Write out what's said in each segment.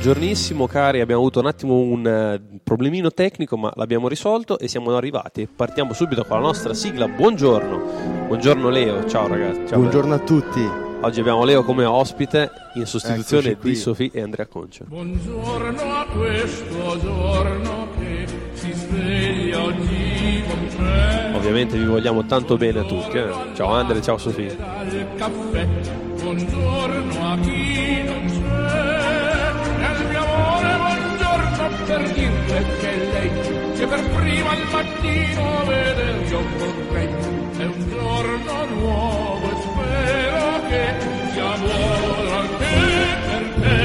Buongiornissimo cari, abbiamo avuto un attimo un uh, problemino tecnico ma l'abbiamo risolto e siamo arrivati. Partiamo subito con la nostra sigla. Buongiorno. Buongiorno Leo, ciao ragazzi. Ciao, Buongiorno a tutti. Oggi abbiamo Leo come ospite in sostituzione di Sofì e Andrea Concia. Buongiorno a questo giorno che si sveglia oggi con me. Ovviamente vi vogliamo tanto bene a tutti. Eh? Ciao Andrea, ciao Sofì. caffè. Buongiorno a chi non c'è. Per dirle che lei che per prima al mattino vedere io vorrei. È un giorno nuovo e spero che sia buono anche per te.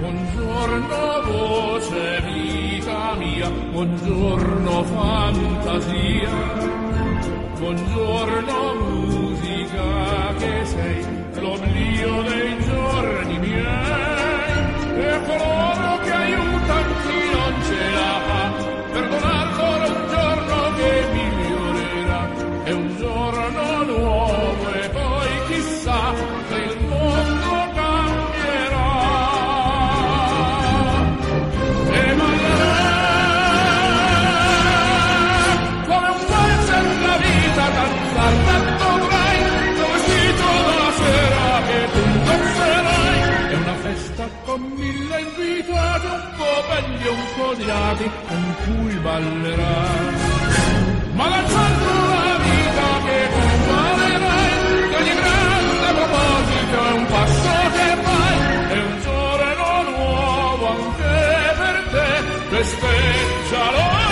Buongiorno voce vita mia, buongiorno fantasia, buongiorno e un po' odiati con cui ballerai ma lanciando la vita che tu imparerai che ogni grande proposito è un passo che fai è un giorno nuovo anche per te festeggialo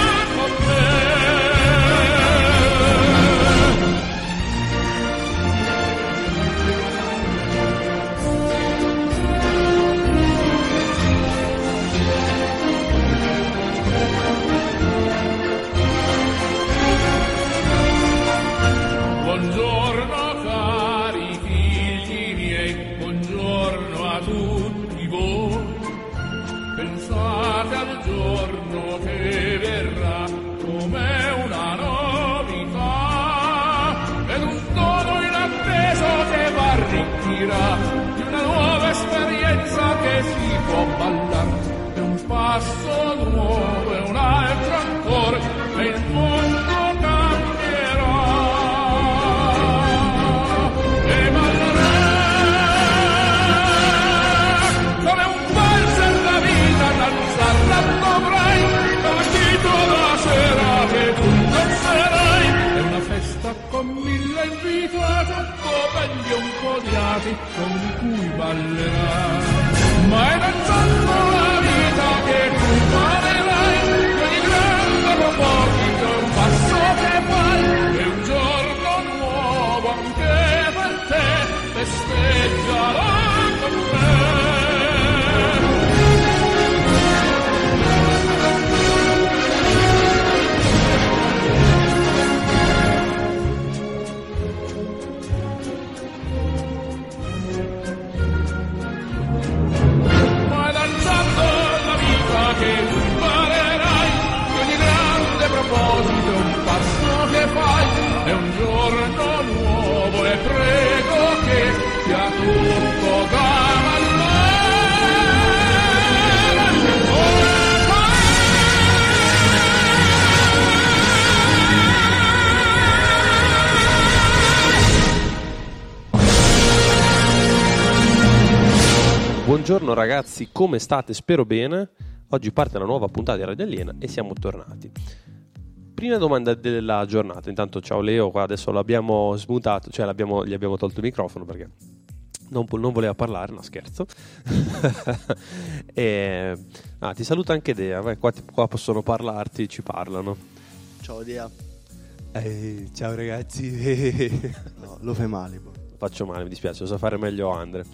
giorno che verrà come una novità ed un dono inatteso che v'arricchirà di una nuova esperienza che si può ballare. È un passo mille invitati un po' belli e un po' odiati con cui ballerai ma è danzando la vita che tu imparerai che ogni grande proposito è un passo che fai è un giorno nuovo anche per te festeggialo con me come state? Spero bene. Oggi parte la nuova puntata di Radio Aliena e siamo tornati. Prima domanda della giornata, intanto ciao Leo, qua adesso l'abbiamo smutato, cioè l'abbiamo- gli abbiamo tolto il microfono perché non, non voleva parlare, no scherzo. e, ah, ti saluta anche Dea, vai, qua, qua possono parlarti, ci parlano. Ciao Dia. Eh, ciao ragazzi. No, lo fai male. boh. Faccio male, mi dispiace, lo sa fare meglio Andre.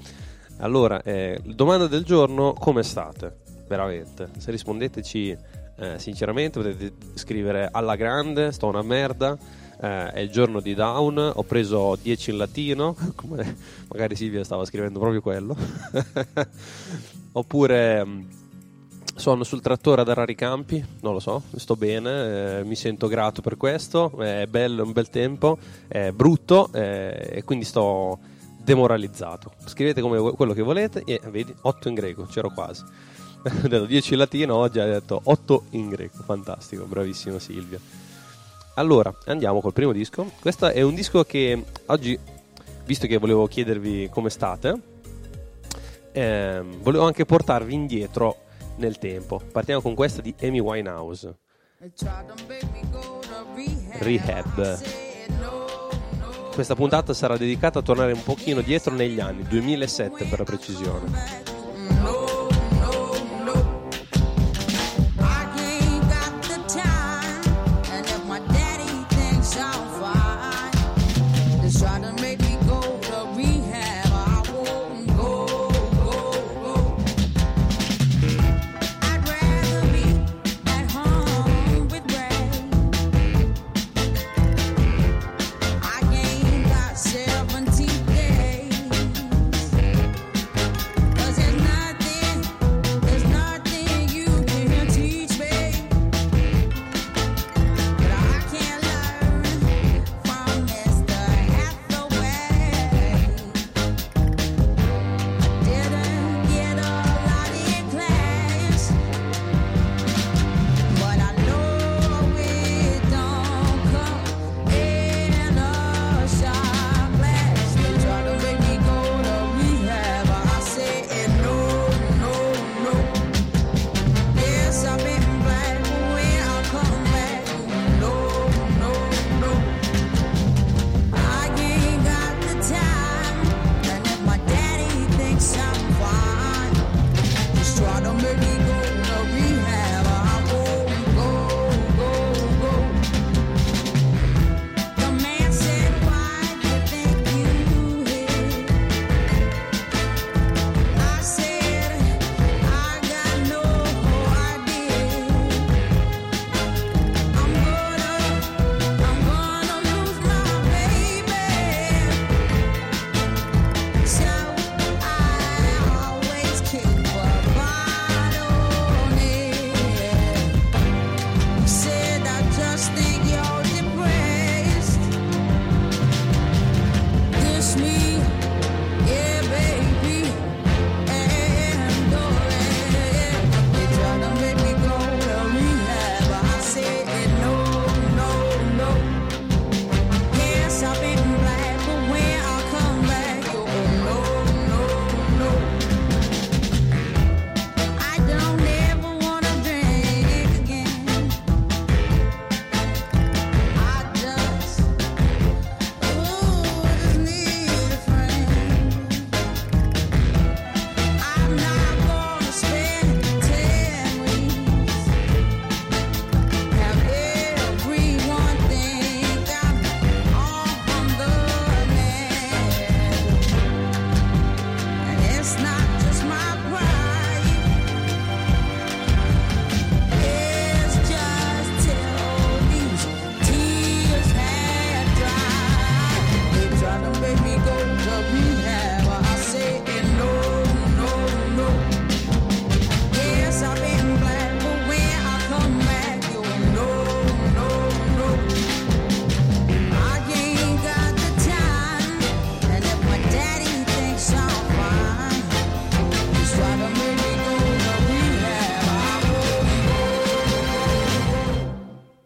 Allora, eh, domanda del giorno, come state? Veramente. Se rispondeteci eh, sinceramente potete scrivere alla grande, sto una merda, eh, è il giorno di down, ho preso 10 in latino, come magari Silvia stava scrivendo proprio quello. Oppure... mh, Sono sul trattore ad Araricampi, non lo so, sto bene, eh, mi sento grato per questo, è bello, è un bel tempo, è brutto eh, e quindi sto demoralizzato. Scrivete come quello che volete e vedi, 8 in greco, c'ero quasi. ho detto 10 in latino, oggi ha detto 8 in greco, fantastico, bravissima Silvia. Allora, andiamo col primo disco. Questo è un disco che oggi, visto che volevo chiedervi come state, ehm, volevo anche portarvi indietro nel tempo. Partiamo con questa di Amy Winehouse. Rehab. Questa puntata sarà dedicata a tornare un pochino dietro negli anni, 2007 per la precisione.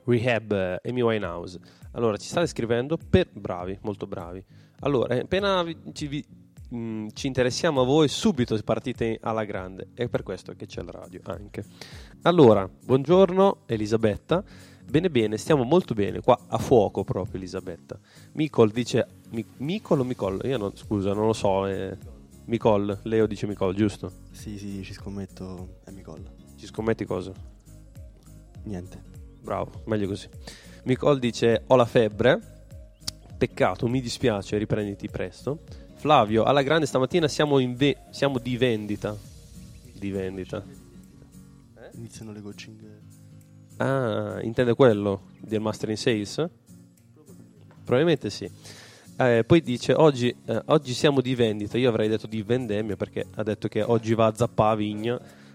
Rehab, eh, Amy Winehouse. Allora, ci state scrivendo per bravi, molto bravi. Allora, eh, appena vi- ci, vi- mh, ci interessiamo a voi, subito partite alla grande. È per questo che c'è la radio anche. Allora, buongiorno Elisabetta. Bene, bene, stiamo molto bene. Qua a fuoco proprio, Elisabetta. Micol dice. Mi, Micol o Micol? Io non, scusa, non lo so. Eh, Micol, Leo dice Micol, giusto? Sì, sì, ci scommetto è Micolla. Ci scommetti cosa? Niente. Bravo, meglio così. Micol dice: Ho la febbre. Peccato, mi dispiace, riprenditi presto. Flavio, alla grande stamattina siamo, in ve- siamo di vendita. Di vendita. Iniziano le goccine. Ah, intende quello del Master in Sales? Probabilmente sì. Eh, poi dice: oggi, eh, oggi siamo di vendita. Io avrei detto di vendemmia perché ha detto che oggi va a Zappà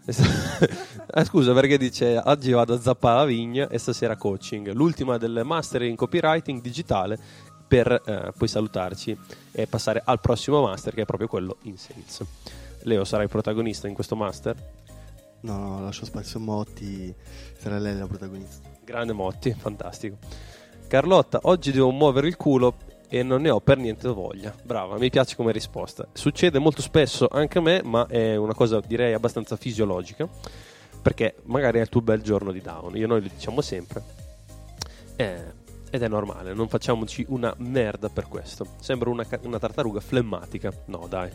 Ah, scusa, perché dice oggi vado a zappare la vigna e stasera coaching. L'ultima del master in copywriting digitale per eh, poi salutarci e passare al prossimo master che è proprio quello in sales. Leo, sarai protagonista in questo master? No, no, lascio spazio a Motti, sarà lei la protagonista. Grande Motti, fantastico. Carlotta, oggi devo muovere il culo e non ne ho per niente voglia. Brava, mi piace come risposta. Succede molto spesso anche a me, ma è una cosa direi abbastanza fisiologica, perché magari è il tuo bel giorno di down. Io noi lo diciamo sempre. Eh, ed è normale, non facciamoci una merda per questo. Sembra una, una tartaruga flemmatica. No, dai.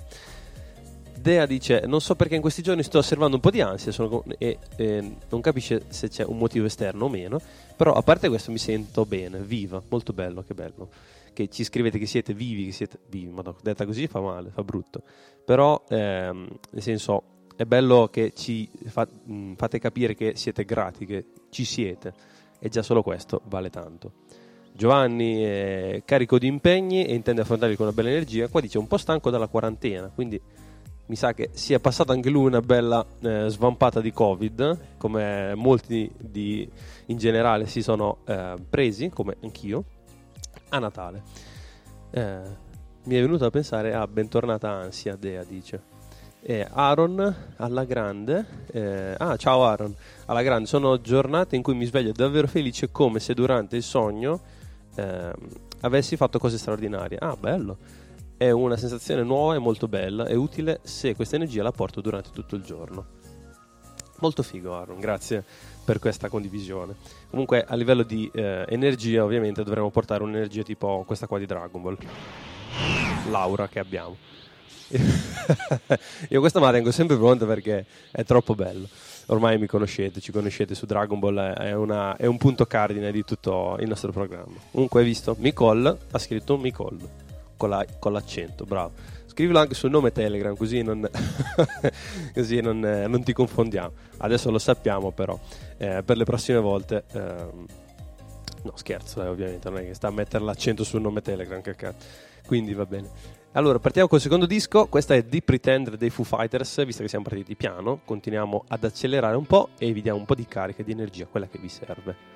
Dea dice: Non so perché in questi giorni sto osservando un po' di ansia sono e eh, non capisce se c'è un motivo esterno o meno. Però a parte questo mi sento bene, viva, molto bello, che bello. Che ci scrivete che siete vivi, che siete vivi, ma detta così fa male, fa brutto. Però, ehm, nel senso, è bello che ci fa- mh, fate capire che siete grati, che ci siete. E già solo questo vale tanto. Giovanni è carico di impegni e intende affrontarli con una bella energia. Qua dice un po' stanco dalla quarantena, quindi mi sa che si è passato anche lui una bella eh, svampata di Covid, come molti di, in generale si sono eh, presi, come anch'io, a Natale. Eh, mi è venuto a pensare a bentornata ansia, Dea dice. E Aaron alla grande, eh, ah ciao Aaron, alla grande, sono giornate in cui mi sveglio davvero felice come se durante il sogno ehm, avessi fatto cose straordinarie. Ah, bello. È una sensazione nuova e molto bella e utile se questa energia la porto durante tutto il giorno. Molto figo, Aaron, grazie per questa condivisione. Comunque, a livello di eh, energia, ovviamente dovremmo portare un'energia tipo questa qua di Dragon Ball. L'aura che abbiamo. Io questa me la tengo sempre pronta perché è troppo bello. Ormai mi conoscete, ci conoscete su Dragon Ball, è, una- è un punto cardine di tutto il nostro programma. Comunque, hai visto? Micol ha scritto Micol con, la- con l'accento, bravo. Scrivilo anche sul nome Telegram, così non, così non, eh, non ti confondiamo. Adesso lo sappiamo, però, eh, per le prossime volte. ehm, no, scherzo, eh, ovviamente, non è che sta a mettere l'accento sul nome Telegram, che cazzo. Quindi va bene. Allora, partiamo col secondo disco. Questa è The Pretender dei Foo Fighters. Visto che siamo partiti piano, continuiamo ad accelerare un po' e vi diamo un po' di carica e di energia, quella che vi serve.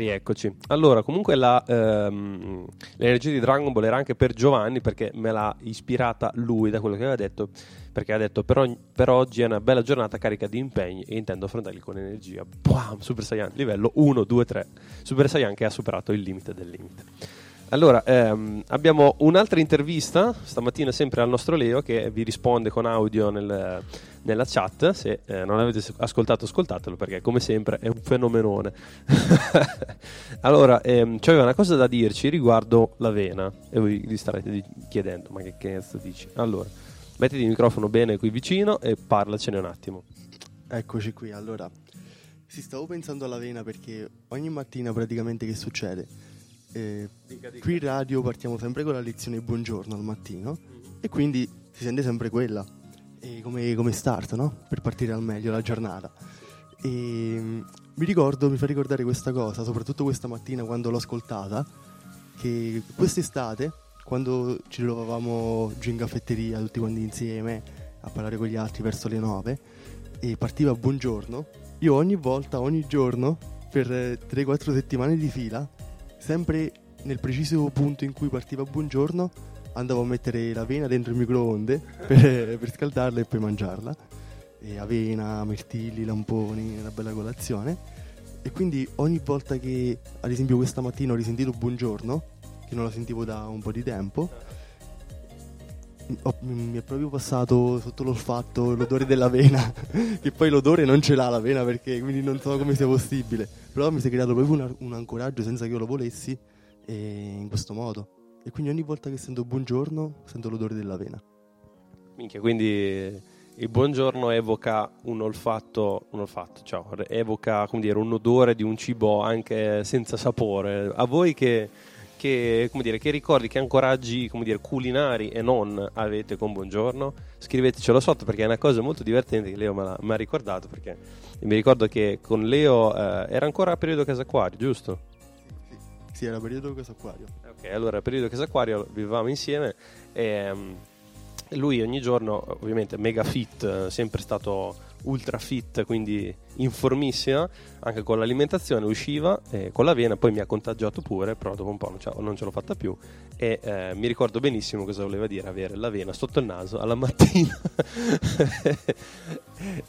Rieccoci. Allora, comunque la, ehm, l'energia di Dragon Ball era anche per Giovanni perché me l'ha ispirata lui da quello che aveva detto. Perché ha detto: per, ogni- per oggi è una bella giornata carica di impegni e intendo affrontarli con energia. Bam! Super Saiyan, livello 1, 2, 3. Super Saiyan che ha superato il limite del limite. Allora, ehm, abbiamo un'altra intervista stamattina sempre al nostro Leo che vi risponde con audio nel- nella chat. Se eh, non avete ascoltato, ascoltatelo perché, come sempre, è un fenomenone. allora, ehm, c'aveva una cosa da dirci riguardo l'avena. E voi vi starete chiedendo: ma che cazzo dici? Allora, mettiti il microfono bene qui vicino e parlacene un attimo. Eccoci qui, allora. Si stavo pensando all'avena perché ogni mattina praticamente che succede? Eh, qui in radio partiamo sempre con la lezione buongiorno al mattino e quindi si sente sempre quella e come, come start, no? Per partire al meglio la giornata. E mm, mi ricordo, mi fa ricordare questa cosa, soprattutto questa mattina quando l'ho ascoltata, che quest'estate, quando ci trovavamo giù in caffetteria tutti quanti insieme a parlare con gli altri verso le 9 e partiva buongiorno, io ogni volta, ogni giorno, per eh, 3-4 settimane di fila, sempre nel preciso punto in cui partiva buongiorno, andavo a mettere l'avena dentro il microonde per, per scaldarla e poi mangiarla. E avena, mirtilli, lamponi, una bella colazione. E quindi ogni volta che, ad esempio questa mattina ho risentito buongiorno, che non la sentivo da un po' di tempo, ho- mi è proprio passato sotto l'olfatto l'odore dell'avena, che poi l'odore non ce l'ha l'avena perché quindi non so come sia possibile. Però mi si è creato proprio un, un ancoraggio senza che io lo volessi in questo modo. E quindi ogni volta che sento buongiorno sento l'odore dell'avena. Minchia, quindi il buongiorno evoca un olfatto, un olfatto, ciao, evoca dire, un odore di un cibo anche senza sapore. A voi che, che, come dire, che ricordi, che ancoraggi come dire, culinari e non avete con buongiorno? Scrivetecelo sotto perché è una cosa molto divertente che Leo mi ha ricordato perché mi ricordo che con Leo eh, era ancora periodo casa acquario, giusto? Sì, era periodo questo acquario. Ok, allora periodo Casa Acquario vivevamo insieme e mm, lui ogni giorno, ovviamente mega fit, eh, sempre stato ultra fit, quindi informissima, anche con l'alimentazione usciva eh, con l'avena, poi mi ha contagiato pure, però dopo un po' non ce, l'ho fatta più e eh, mi ricordo benissimo cosa voleva dire avere l'avena sotto il naso alla mattina.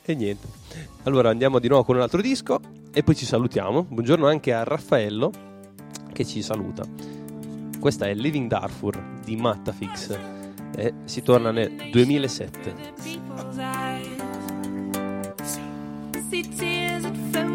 e niente. Allora andiamo di nuovo con un altro disco e poi ci salutiamo. Buongiorno anche a Raffaello che ci saluta. Questa è Living Darfur di Mattafix e si torna nel 2007. see tears at first.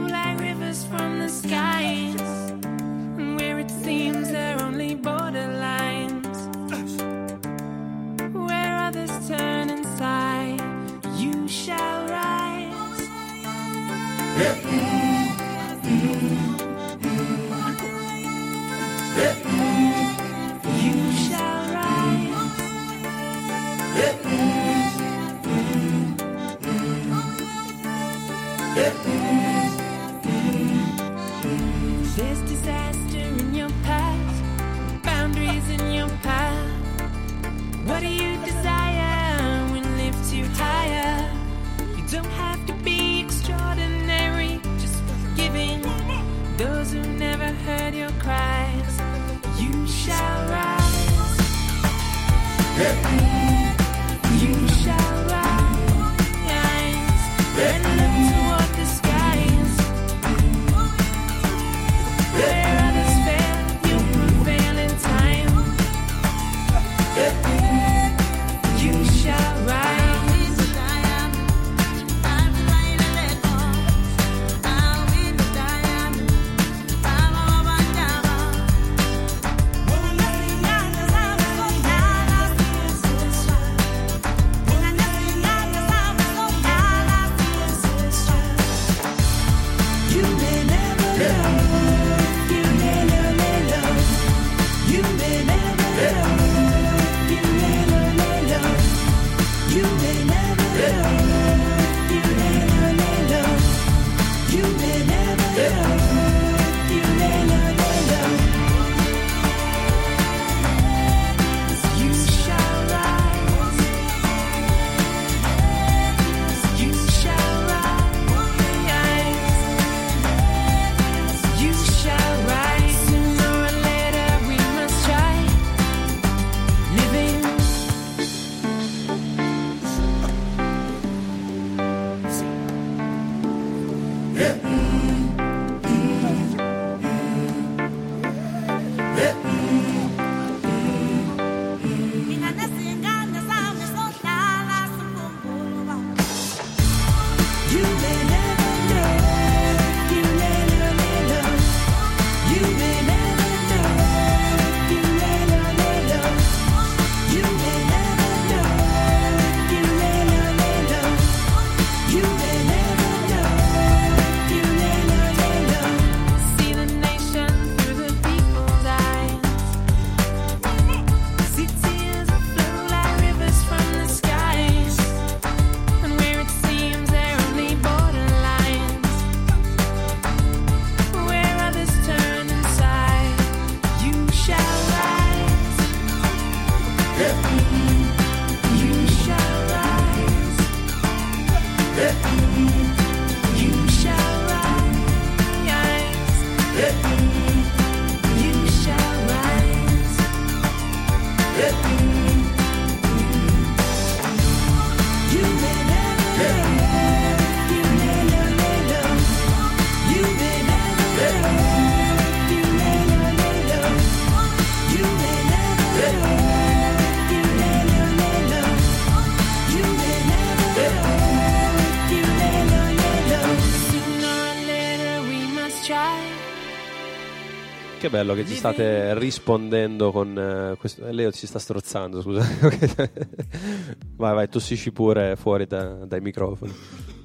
Bello che ci state rispondendo con eh, questo. eh, Leo ci sta strozzando, scusa. vai, vai, tossisci pure fuori da- dai microfoni.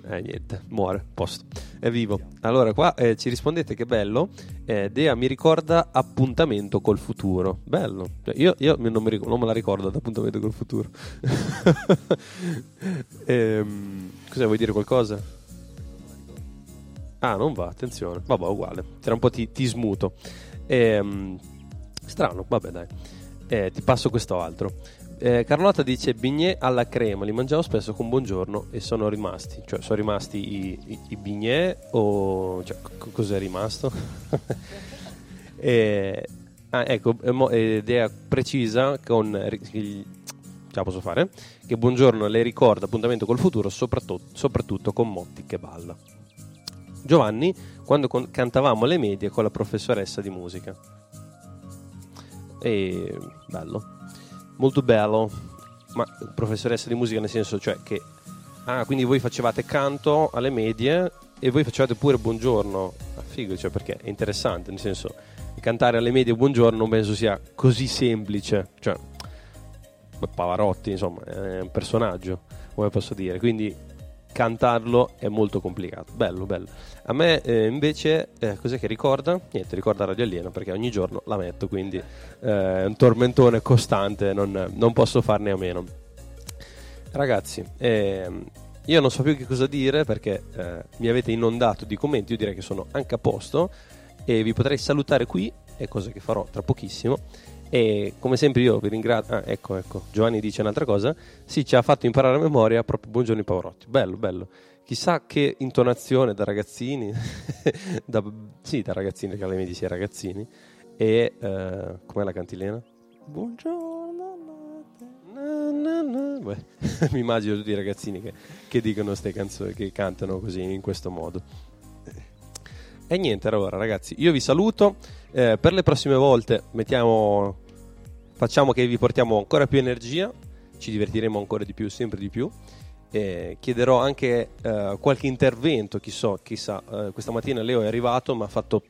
Eh, niente, muore, posto. È vivo. Allora, qua eh, ci rispondete che bello. Eh, Dea mi ricorda appuntamento col futuro. Bello. Cioè, io io non, ric- non me la ricordo ad appuntamento col futuro. Ehm, cosa vuoi dire qualcosa? Ah, non va, attenzione. Vabbè, uguale. Tra un po' ti, ti smuto. Ehm, strano, vabbè, dai. Eh, ti passo questo altro. Eh, Carlotta dice bignè alla crema, li mangiavo spesso con buongiorno e sono rimasti. Cioè, sono rimasti i, i, i bignè o... Cioè, c- cos'è rimasto? Eh, ah, ecco, idea precisa con... il- ce la posso fare? Che buongiorno le ricorda appuntamento col futuro, soprattutto, soprattutto con Motti che balla. Giovanni, quando con- cantavamo alle medie con la professoressa di musica. E bello, molto bello. Ma professoressa di musica nel senso, cioè che ah, quindi voi facevate canto alle medie e voi facevate pure buongiorno. Ah, figo, cioè perché è interessante, nel senso cantare alle medie buongiorno penso sia così semplice, cioè Pavarotti, insomma, è un personaggio, come posso dire, quindi cantarlo è molto complicato. Bello, bello. A me eh, invece, eh, cos'è che ricorda? Niente, ricorda Radio Aliena perché ogni giorno la metto, quindi eh, è un tormentone costante, non, non posso farne a meno. Ragazzi, ehm, io non so più che cosa dire perché eh, mi avete inondato di commenti, io direi che sono anche a posto e vi potrei salutare qui, è cosa che farò tra pochissimo. E come sempre io vi ringrazio. Ah, ecco, ecco, Giovanni dice un'altra cosa. Sì, ci ha fatto imparare a memoria proprio Buongiorno Pavarotti. Bello, bello. Chissà che intonazione da ragazzini, da, sì, da ragazzini, perché medie si è ragazzini. E eh, com'è la cantilena? Buongiorno. Na, na, na. Beh, mi immagino tutti i ragazzini che, che dicono queste canzoni, che cantano così in questo modo. E niente, allora ragazzi, io vi saluto. Eh, per le prossime volte mettiamo, facciamo che vi portiamo ancora più energia, ci divertiremo ancora di più, sempre di più. Eh, chiederò anche eh, qualche intervento, chissà, chissà. Eh, questa mattina Leo è arrivato, mi ha fatto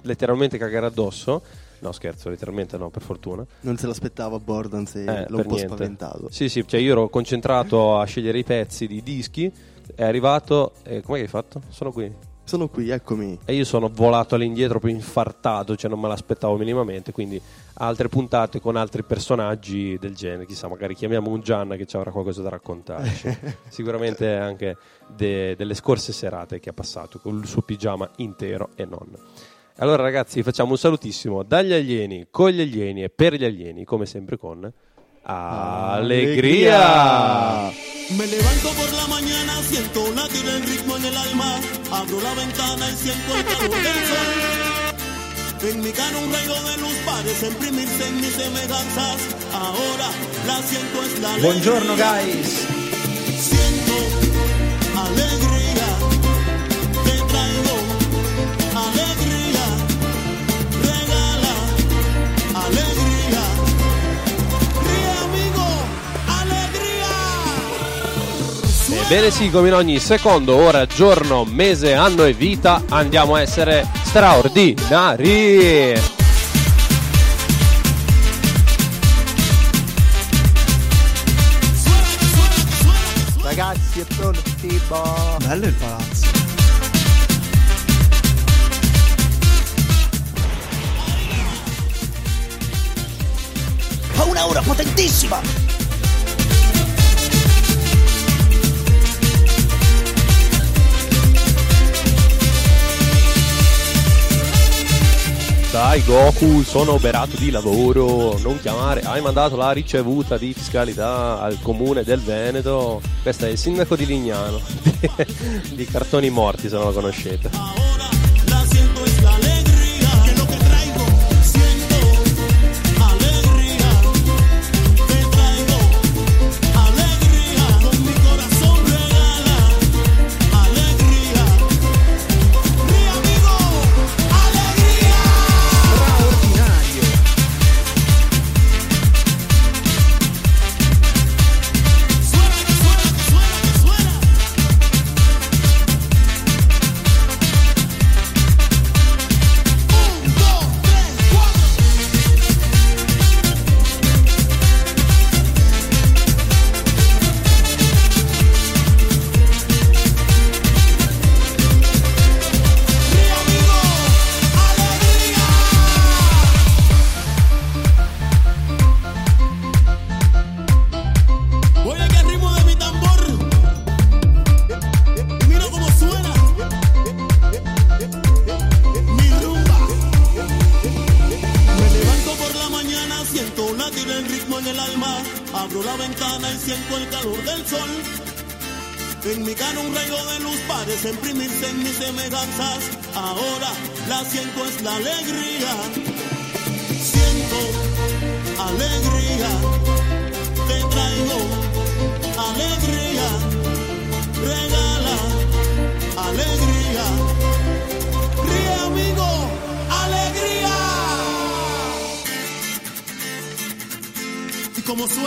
letteralmente cagare addosso. No, scherzo, letteralmente no, per fortuna. Non se l'aspettava Bordan se Eh, l'ho un po' niente. spaventato. Sì, sì, cioè io ero concentrato a scegliere i pezzi di dischi, è arrivato e com'è che hai fatto? Sono qui. Sono qui, eccomi. E io sono volato all'indietro proprio infartato, cioè non me l'aspettavo minimamente, quindi altre puntate con altri personaggi del genere, chissà, magari chiamiamo un Gianna che ci avrà qualcosa da raccontarci. Sicuramente anche de- delle scorse serate che ha passato con il suo pigiama intero e non. Allora ragazzi, facciamo un salutissimo dagli alieni, con gli alieni e per gli alieni, come sempre con Allegria! Me levanto por la mañana, siento latir el ritmo en el alma. Abro la ventana y siento el calor del sol. En mi cara un rayo de luz parece imprimirse en mis semejanzas. Ahora la siento es la alegría. Buongiorno guys. Siento alegría. Ebbene sì, come in ogni secondo, ora, giorno, mese, anno e vita andiamo a essere straordinari. Ragazzi, è pronto tipo. Bello il palazzo. Fa una ora potentissima! Dai Goku, sono oberato di lavoro, non chiamare, hai mandato la ricevuta di fiscalità al comune del Veneto. Questo è il sindaco di Lignano, di cartoni morti se non lo conoscete.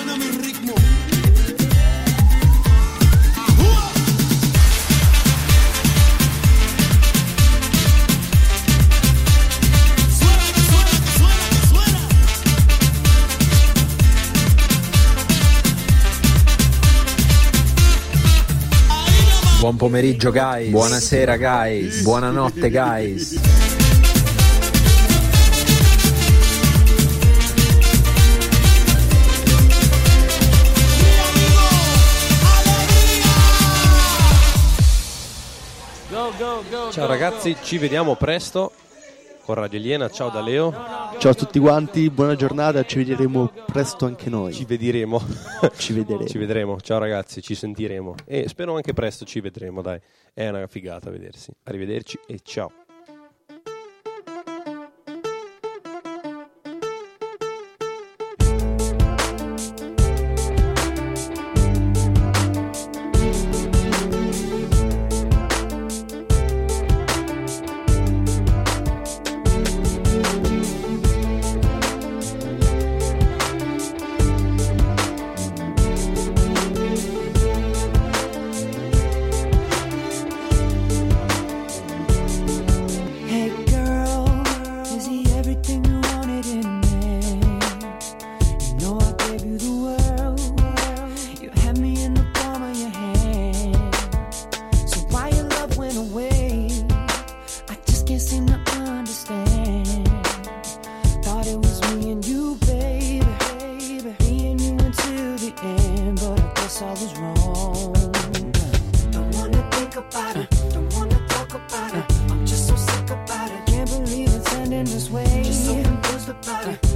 gáname un ritmo. Buon pomeriggio guys, buonasera guys, buonanotte guys. Ciao ragazzi, ci vediamo presto con Radio Aliena. Ciao da Leo. Ciao a tutti quanti, buona giornata, ci vedremo presto anche noi. Ci vedremo. ci vedremo. ci vedremo. Ciao ragazzi, ci sentiremo e spero anche presto ci vedremo, dai. È una figata vedersi. Arrivederci e ciao. this way. Just so about it.